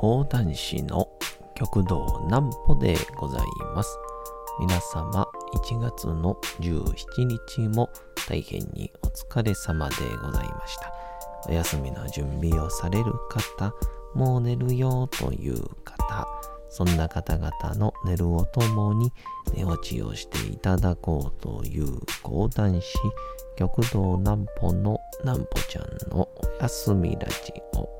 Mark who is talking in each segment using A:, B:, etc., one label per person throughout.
A: 講談師の極道南歩でございます。皆様、1月の17日も大変にお疲れ様でございました。お休みの準備をされる方、もう寝るよという方、そんな方々の寝るをともに寝落ちをしていただこうという講談師、極道南歩の南歩ちゃんのお休みラジオ。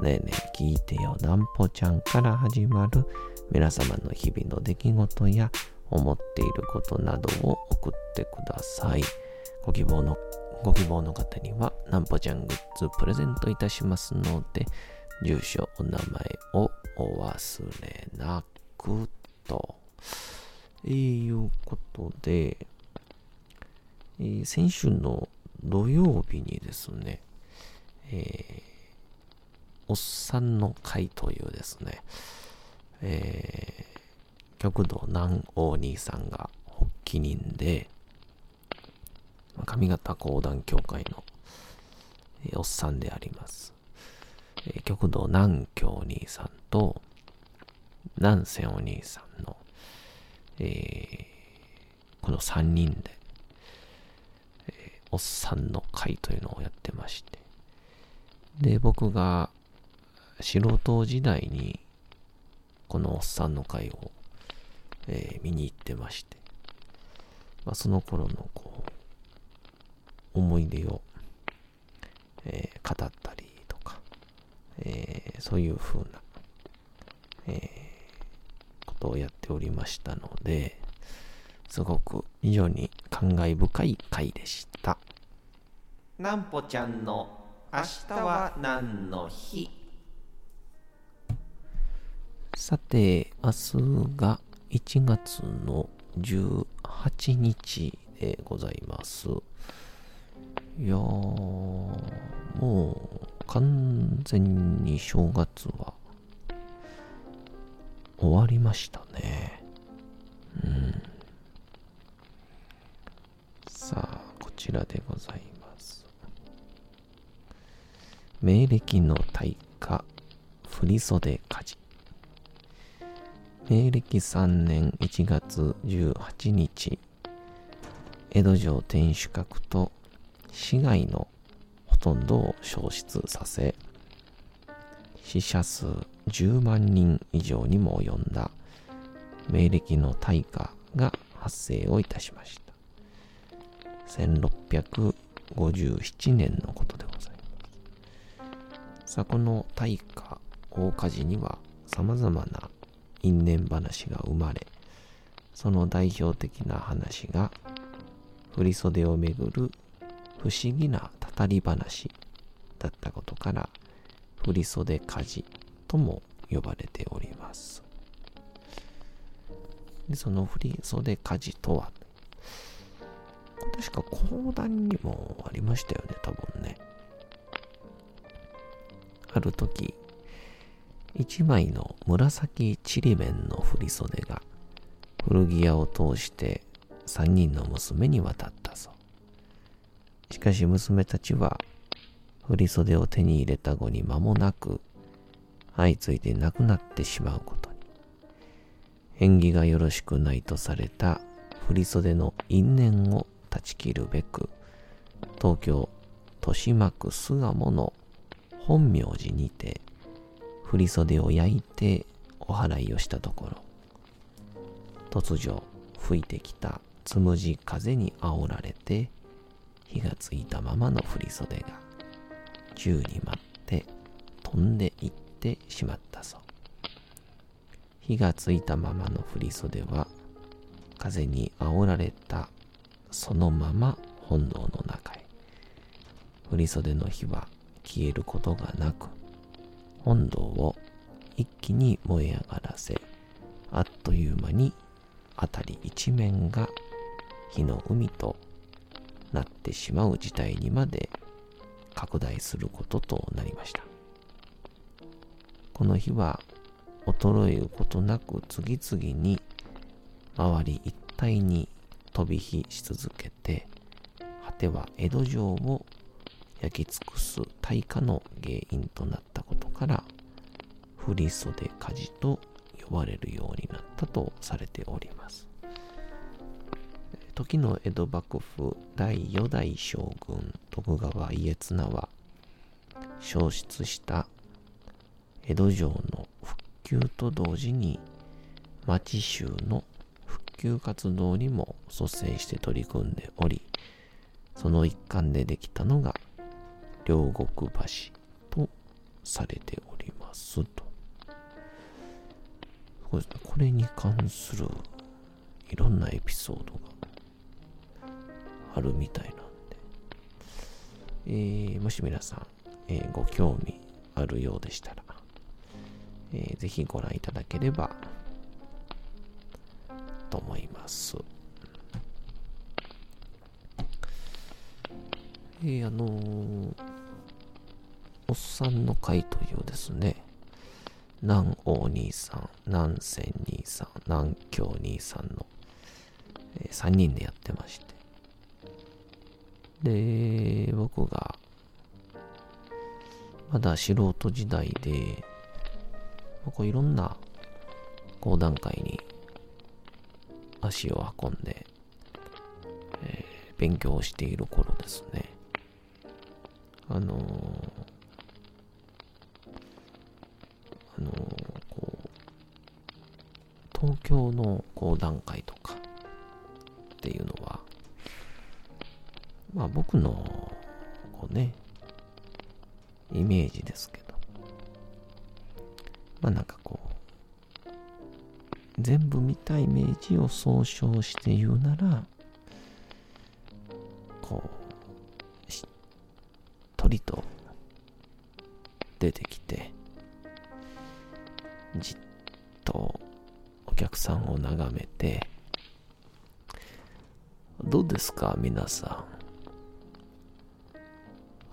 A: ねえねえ聞いてよなんぽちゃんから始まる皆様の日々の出来事や思っていることなどを送ってください。ご希望の、ご希望の方にはなんぽちゃんグッズプレゼントいたしますので、住所、お名前をお忘れなくと。えー、いうことで、えー先週の土曜日にですね、えーおっさんの会というですね、えー、極道南王兄さんが発起人で、上方講談協会の、えーおっさんであります。えー極道南京兄さんと、南仙お兄さんの、えーこの3人で、えーおっさんの会というのをやってまして、で、僕が素人時代にこのおっさんの会を、えー見に行ってまして、まあ、その頃のこう思い出を、えー語ったりとか、えーそういう風な、えことをやっておりましたので、すごく非常に感慨深い回でした。なんぽちゃんの明日は何の日？さて、明日が1月の18日でございます。いやー、もう完全に正月は終わりましたね。うん。さあ、こちらでございます。明暦の大火、振袖火事。明暦3年1月18日、江戸城天守閣と市街のほとんどを消失させ、死者数10万人以上にも及んだ明暦の大火が発生をいたしました。1657年のことでございます。さあ、この大火、大火事には様々な因縁話が生まれ、その代表的な話が、振袖をめぐる不思議なたたり話だったことから、振袖火事とも呼ばれております。でその振袖火事とは、確か講談にもありましたよね、多分ね。ある時、一枚の紫ちりめんの振袖が古着屋を通して三人の娘に渡ったそう。しかし娘たちは振袖を手に入れた後に間もなく相次いで亡くなってしまうことに。縁起がよろしくないとされた振袖の因縁を断ち切るべく東京豊島区巣鴨の本明寺にて振袖を焼いてお祓いをしたところ突如吹いてきたつむじ風に煽られて火がついたままの振袖が宙に舞って飛んでいってしまったそう。火がついたままの振袖は風に煽られたそのまま本堂の中へ。振袖の火は消えることがなく本堂を一気に燃え上がらせ、あっという間に辺り一面が火の海となってしまう事態にまで拡大することとなりました。この日は衰えることなく次々に周り一帯に飛び火し続けて、果ては江戸城を焼き尽くす大火の原因となったことから、振袖火事と呼ばれるようになったとされております。時の江戸幕府第4代将軍徳川家綱は消失した江戸城の復旧と同時に町衆の復旧活動にも率先して取り組んでおりその一環でできたのが両国橋されておりますと。そうですね、これに関するいろんなエピソードがあるみたいなんで、えー、もし皆さん、えー、ご興味あるようでしたら、えー、ぜひご覧いただければと思います。えー、あのー、おっさんの会というですね、南王兄さん、南仙兄さん、南京兄さんの、えー、3人でやってまして、で、僕が、まだ素人時代で、こういろんな講談会に足を運んで、えー、勉強している頃ですね。あのー、東京の講談会とかっていうのは、まあ僕の、こうね、イメージですけど、まあなんかこう、全部見たイメージを総称して言うなら、ですか皆さ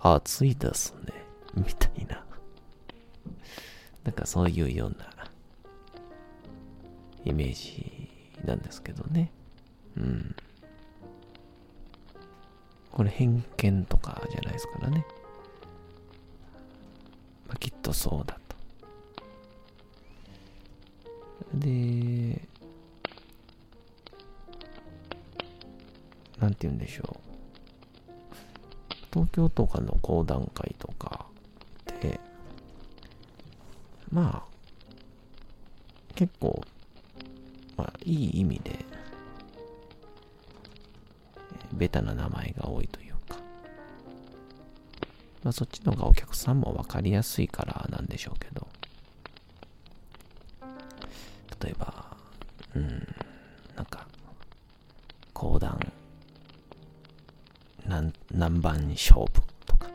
A: ん。暑いですね。みたいな。なんかそういうようなイメージなんですけどね。うん。これ偏見とかじゃないですからね。まあ、きっとそうだなんて言うんでしょう。東京とかの講談会とかで、まあ、結構、まあ、いい意味で、ベタな名前が多いというか、まあ、そっちの方がお客さんもわかりやすいからなんでしょうけど、例えば、うん、なんか、講談何番勝負とか、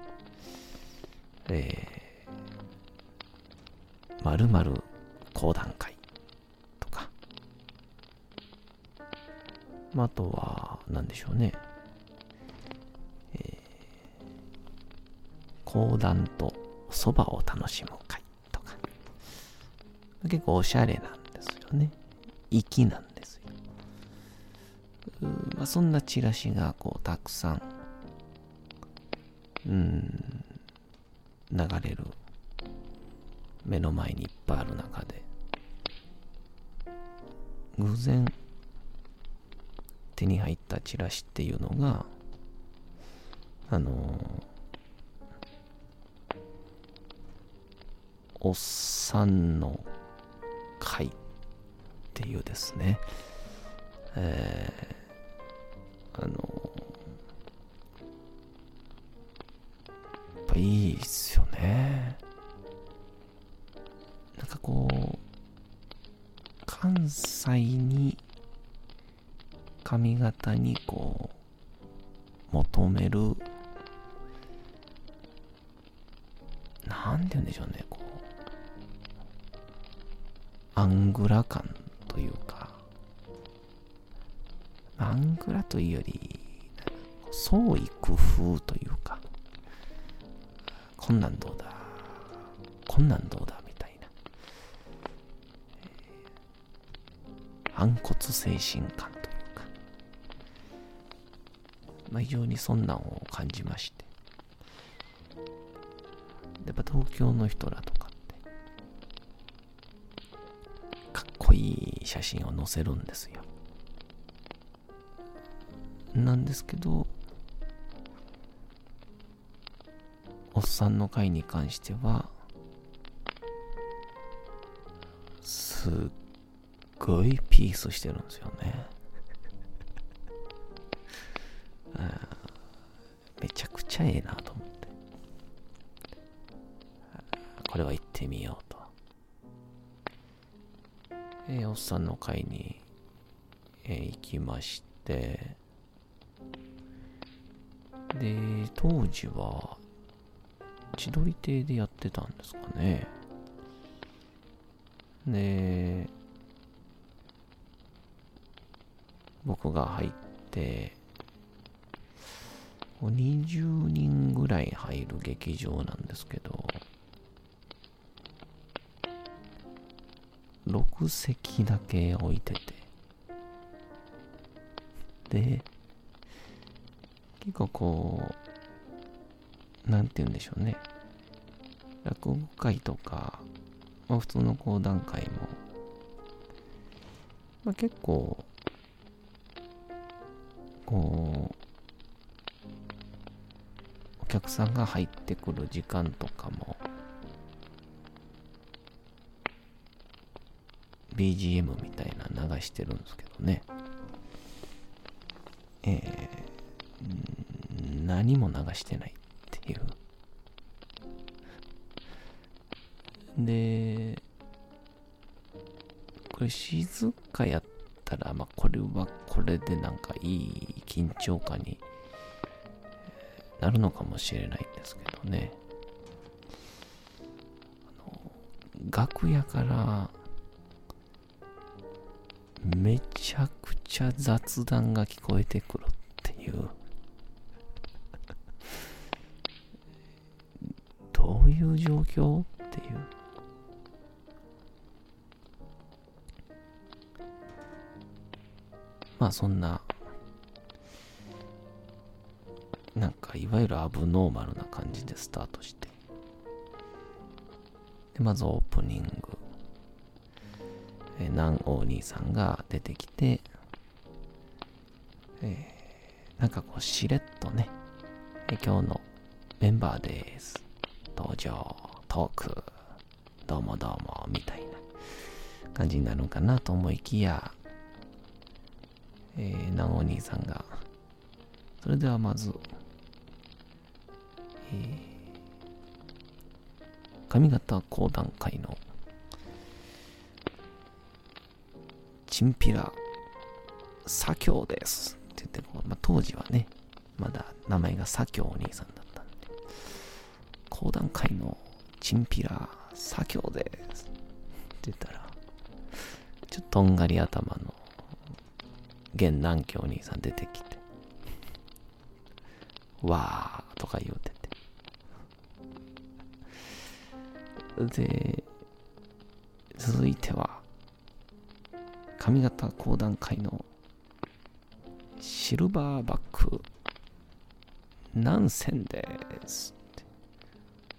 A: えー、〇〇講談会とか、まあ、あとは、何でしょうね、えー、講談とそばを楽しむ会とか、結構おしゃれなんですよね。粋なんですよ。まあ、そんなチラシがこうたくさんうん、流れる。目の前にいっぱいある中で、偶然手に入ったチラシっていうのが、あのおっさんの会っていうですね、えー、あのぱいいっすよね。なんかこう、関西に髪型にこう、求める、なんて言うんでしょうね、こうアングラ感というか、アングラというより、創意工夫という、こんなんどうだ、こんなんどうだ、みたいな。反骨精神感というか、まあ、非常にそんなんを感じまして。やっぱ東京の人らとかって、かっこいい写真を載せるんですよ。なんですけど、さんの会に関しては、すっごいピースしてるんですよね。めちゃくちゃええなと思って。これは行ってみようと。えー、おっさんの会に、えー、行きまして、で、当時は、千鳥亭でやってたんですかね。で、僕が入って、20人ぐらい入る劇場なんですけど、6席だけ置いてて、で、結構こう、なんて言うんでしょうね。落語会とか、まあ、普通の講談会も、まあ、結構、こう、お客さんが入ってくる時間とかも、BGM みたいな流してるんですけどね。えー、何も流してないで、これ静かやったら、まあ、これはこれでなんかいい緊張感になるのかもしれないんですけどね。あの楽屋からめちゃくちゃ雑談が聞こえてくるっていう どういう状況っていうまあそんななんかいわゆるアブノーマルな感じでスタートして。でまずオープニング。え南王兄さんが出てきて、えー、なんかこうしれっとね、え今日のメンバーです。登場、トーク、どうもどうも、みたいな感じになるのかなと思いきや、えー、南王兄さんが、それではまず、えー、上方講談会のチンピラ左京です。って言って、まあ、当時はね、まだ名前が左京お兄さんだったんで、講談会のチンピラ左京です。って言ったら、ちょっととんがり頭の現南京お兄さん出てきて、わーとか言うてて。で、続いては、上方講談会のシルバーバック何千です。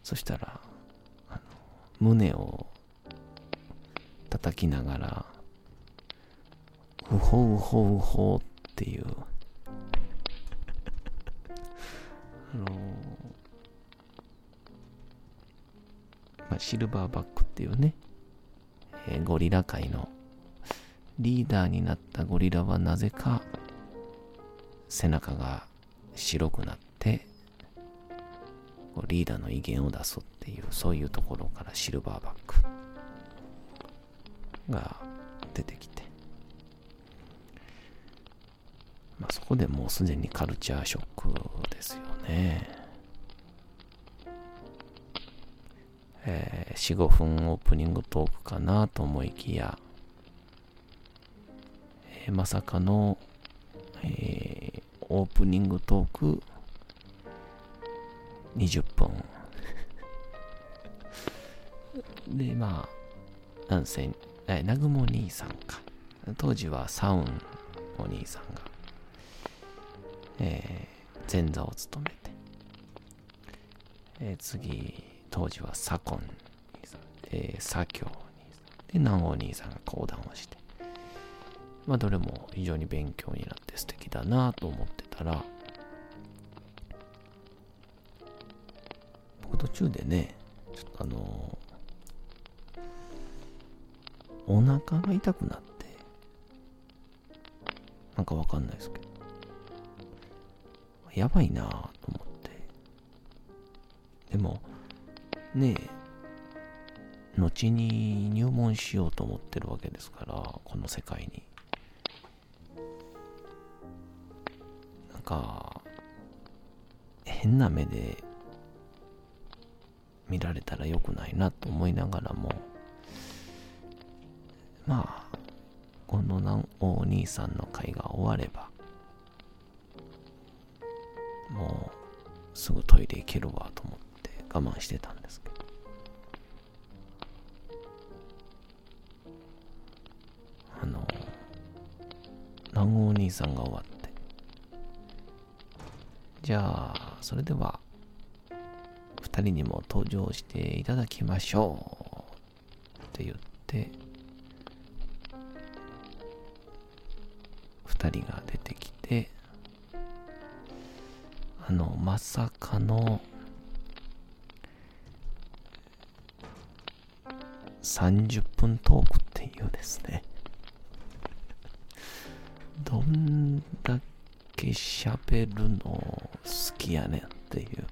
A: そしたら、胸を叩きながら、うほうほうほうっていう、あのまあ、シルバーバックっていうね、えー、ゴリラ界のリーダーになったゴリラはなぜか背中が白くなってリーダーの威厳を出すっていうそういうところからシルバーバックが出てきて、まあ、そこでもうすでにカルチャーショックですよね。えー、4、5分オープニングトークかなと思いきや、えー、まさかの、えー、オープニングトーク。20分。で、まあ、なんせ、え、南雲兄さんか。当時はサウンお兄さんが、えー、前座を務めて、えー、次、当時は左近兄さん、左京兄さん、で、南郷兄さんが講談をして、まあ、どれも非常に勉強になって素敵だなと思ってたら、僕途中でね、ちょっとあのー、お腹が痛くなって、なんかわかんないですけど。やばいなぁと思って。でも、ねえ、後に入門しようと思ってるわけですから、この世界に。なんか、変な目で見られたら良くないなと思いながらも、まあ、このお兄さんの会が終われば、すぐトイレ行けるわと思って我慢してたんですけど。あの、南郷お兄さんが終わって、じゃあ、それでは、二人にも登場していただきましょうって言って、人が出てきて、あの、まさかの、30分トークっていうですね。どんだけ喋るの好きやねんっていう。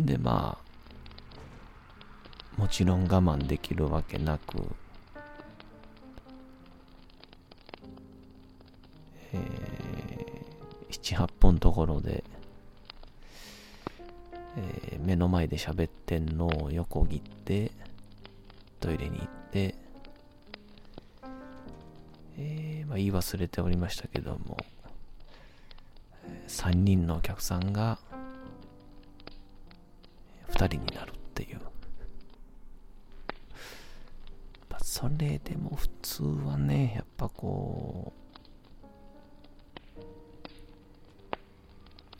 A: で、まあ、もちろん我慢できるわけなく、7、8本ところで、えー、目の前で喋ってんのを横切って、トイレに行って、えー、まあ、言い忘れておりましたけども、3人のお客さんが2人になるっていう。それでも普通はね、やっぱこう、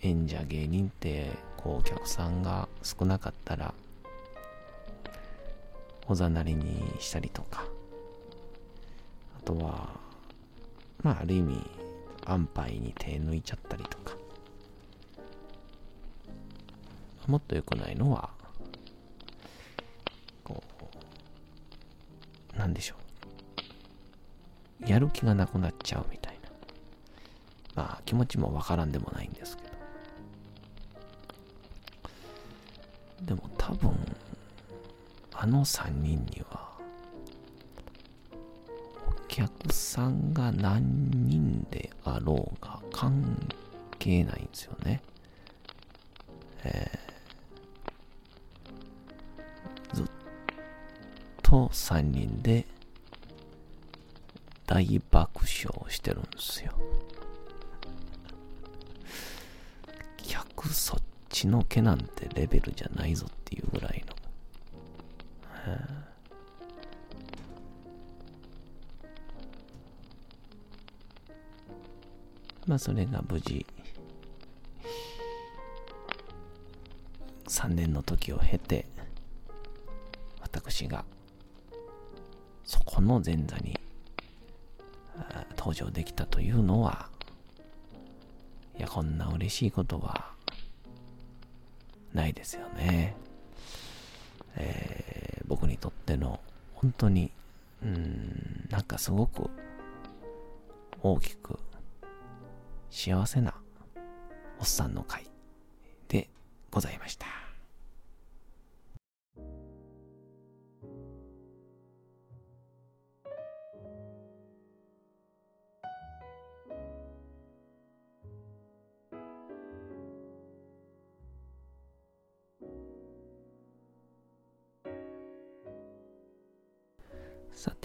A: 演者芸人ってこうお客さんが少なかったらおざなりにしたりとかあとはまあある意味安牌に手抜いちゃったりとかもっと良くないのはこうなんでしょう。やる気がなくなっちゃうみたいな。まあ気持ちもわからんでもないんですけど。でも多分、あの3人には、お客さんが何人であろうが関係ないんですよね。えー、ずっと3人で大爆笑してるんですよ。客そっ血の毛なんてレベルじゃないぞっていうぐらいの。まあそれが無事3年の時を経て私がそこの前座に登場できたというのはいやこんな嬉しいことはないですよね。えー、僕にとっての本当に、うん、なんかすごく大きく幸せなおっさんの会でございました。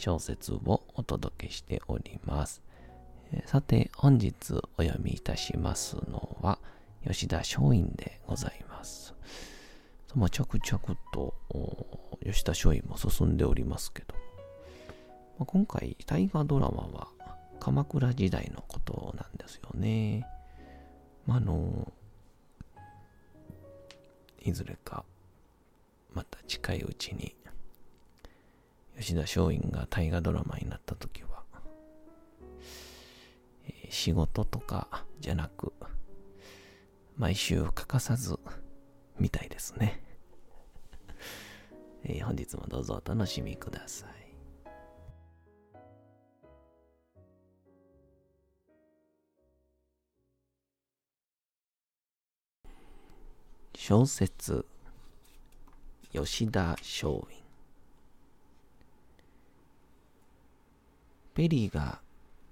A: 小説をお届けしております。さて、本日お読みいたしますのは、吉田松陰でございます。まあ、着々と吉田松陰も進んでおりますけど、まあ、今回大河ドラマは鎌倉時代のことなんですよね。まあ、あの、いずれかまた近いうちに吉田松陰が大河ドラマになった時は、えー、仕事とかじゃなく、毎週欠かさずみたいですね。えー、本日もどうぞお楽しみください。小説吉田松陰ペリーが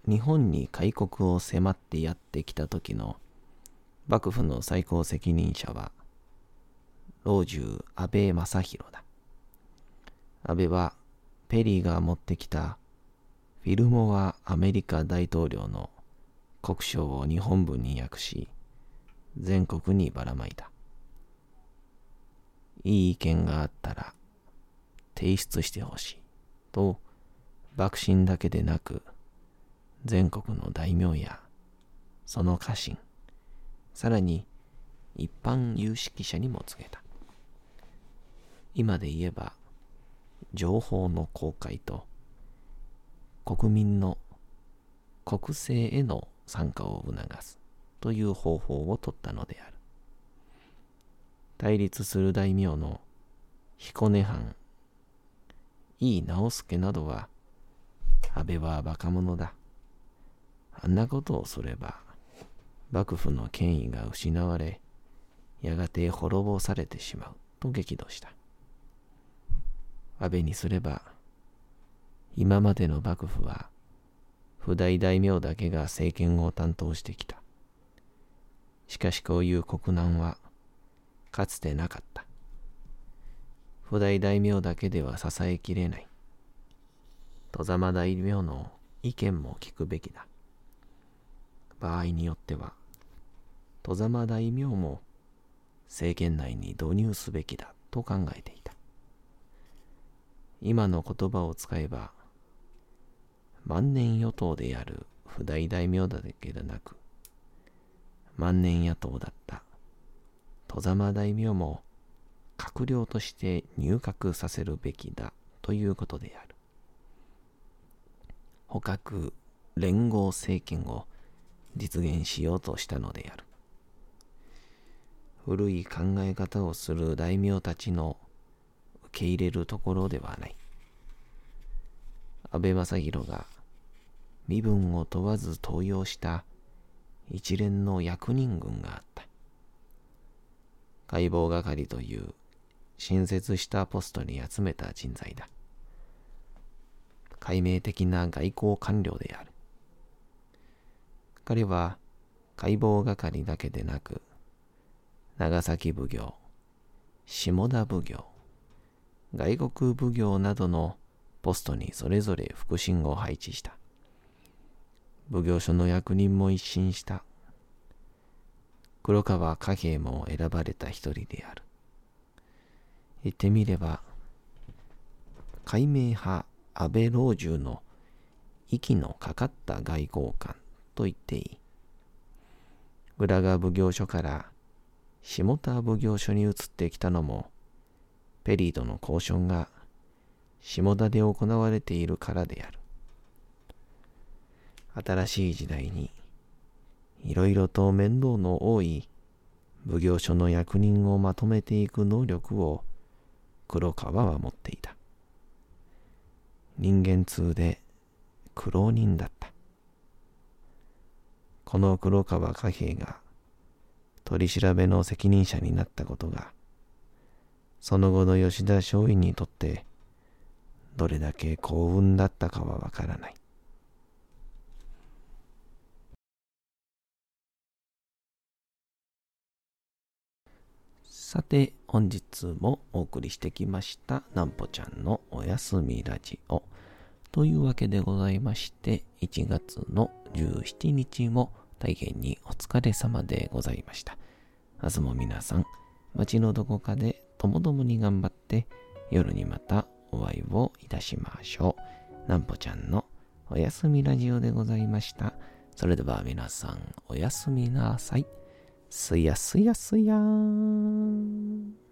A: 日本に開国を迫ってやってきた時の幕府の最高責任者は老中安倍正弘だ。安倍はペリーが持ってきたフィルモア・アメリカ大統領の国書を日本文に訳し全国にばらまいた。いい意見があったら提出してほしいと幕臣だけでなく、全国の大名や、その家臣、さらに一般有識者にも告げた。今で言えば、情報の公開と、国民の国政への参加を促すという方法を取ったのである。対立する大名の彦根藩、井伊直弼などは、安倍はバカ者だ。あんなことをすれば、幕府の権威が失われ、やがて滅ぼされてしまうと激怒した。安倍にすれば、今までの幕府は、不大大名だけが政権を担当してきた。しかしこういう国難は、かつてなかった。不大大名だけでは支えきれない。戸様大名の意見も聞くべきだ。場合によっては、戸様大名も政権内に導入すべきだと考えていた。今の言葉を使えば、万年与党である不大大名だけでなく、万年野党だった戸様大名も閣僚として入閣させるべきだということである。捕獲連合政権を実現しようとしたのである。古い考え方をする大名たちの受け入れるところではない。安倍正弘が身分を問わず登用した一連の役人軍があった。解剖係という新設したポストに集めた人材だ。解明的な外交官僚である。彼は解剖係だけでなく、長崎奉行、下田奉行、外国奉行などのポストにそれぞれ腹心を配置した。奉行所の役人も一新した。黒川貨幣も選ばれた一人である。言ってみれば、解明派安倍老中の息のかかった外交官と言っていい。浦賀奉行所から下田奉行所に移ってきたのも、ペリーとの交渉が下田で行われているからである。新しい時代に、いろいろと面倒の多い奉行所の役人をまとめていく能力を黒川は持っていた。人間通で苦労人だった。この黒川貨幣が取り調べの責任者になったことが、その後の吉田松陰にとってどれだけ幸運だったかはわからない。さて、本日もお送りしてきました、なんぽちゃんのおやすみラジオ。というわけでございまして、1月の17日も大変にお疲れ様でございました。明日も皆さん、街のどこかでともどもに頑張って、夜にまたお会いをいたしましょう。なんぽちゃんのおやすみラジオでございました。それでは皆さん、おやすみなさい。すやすやすやーん。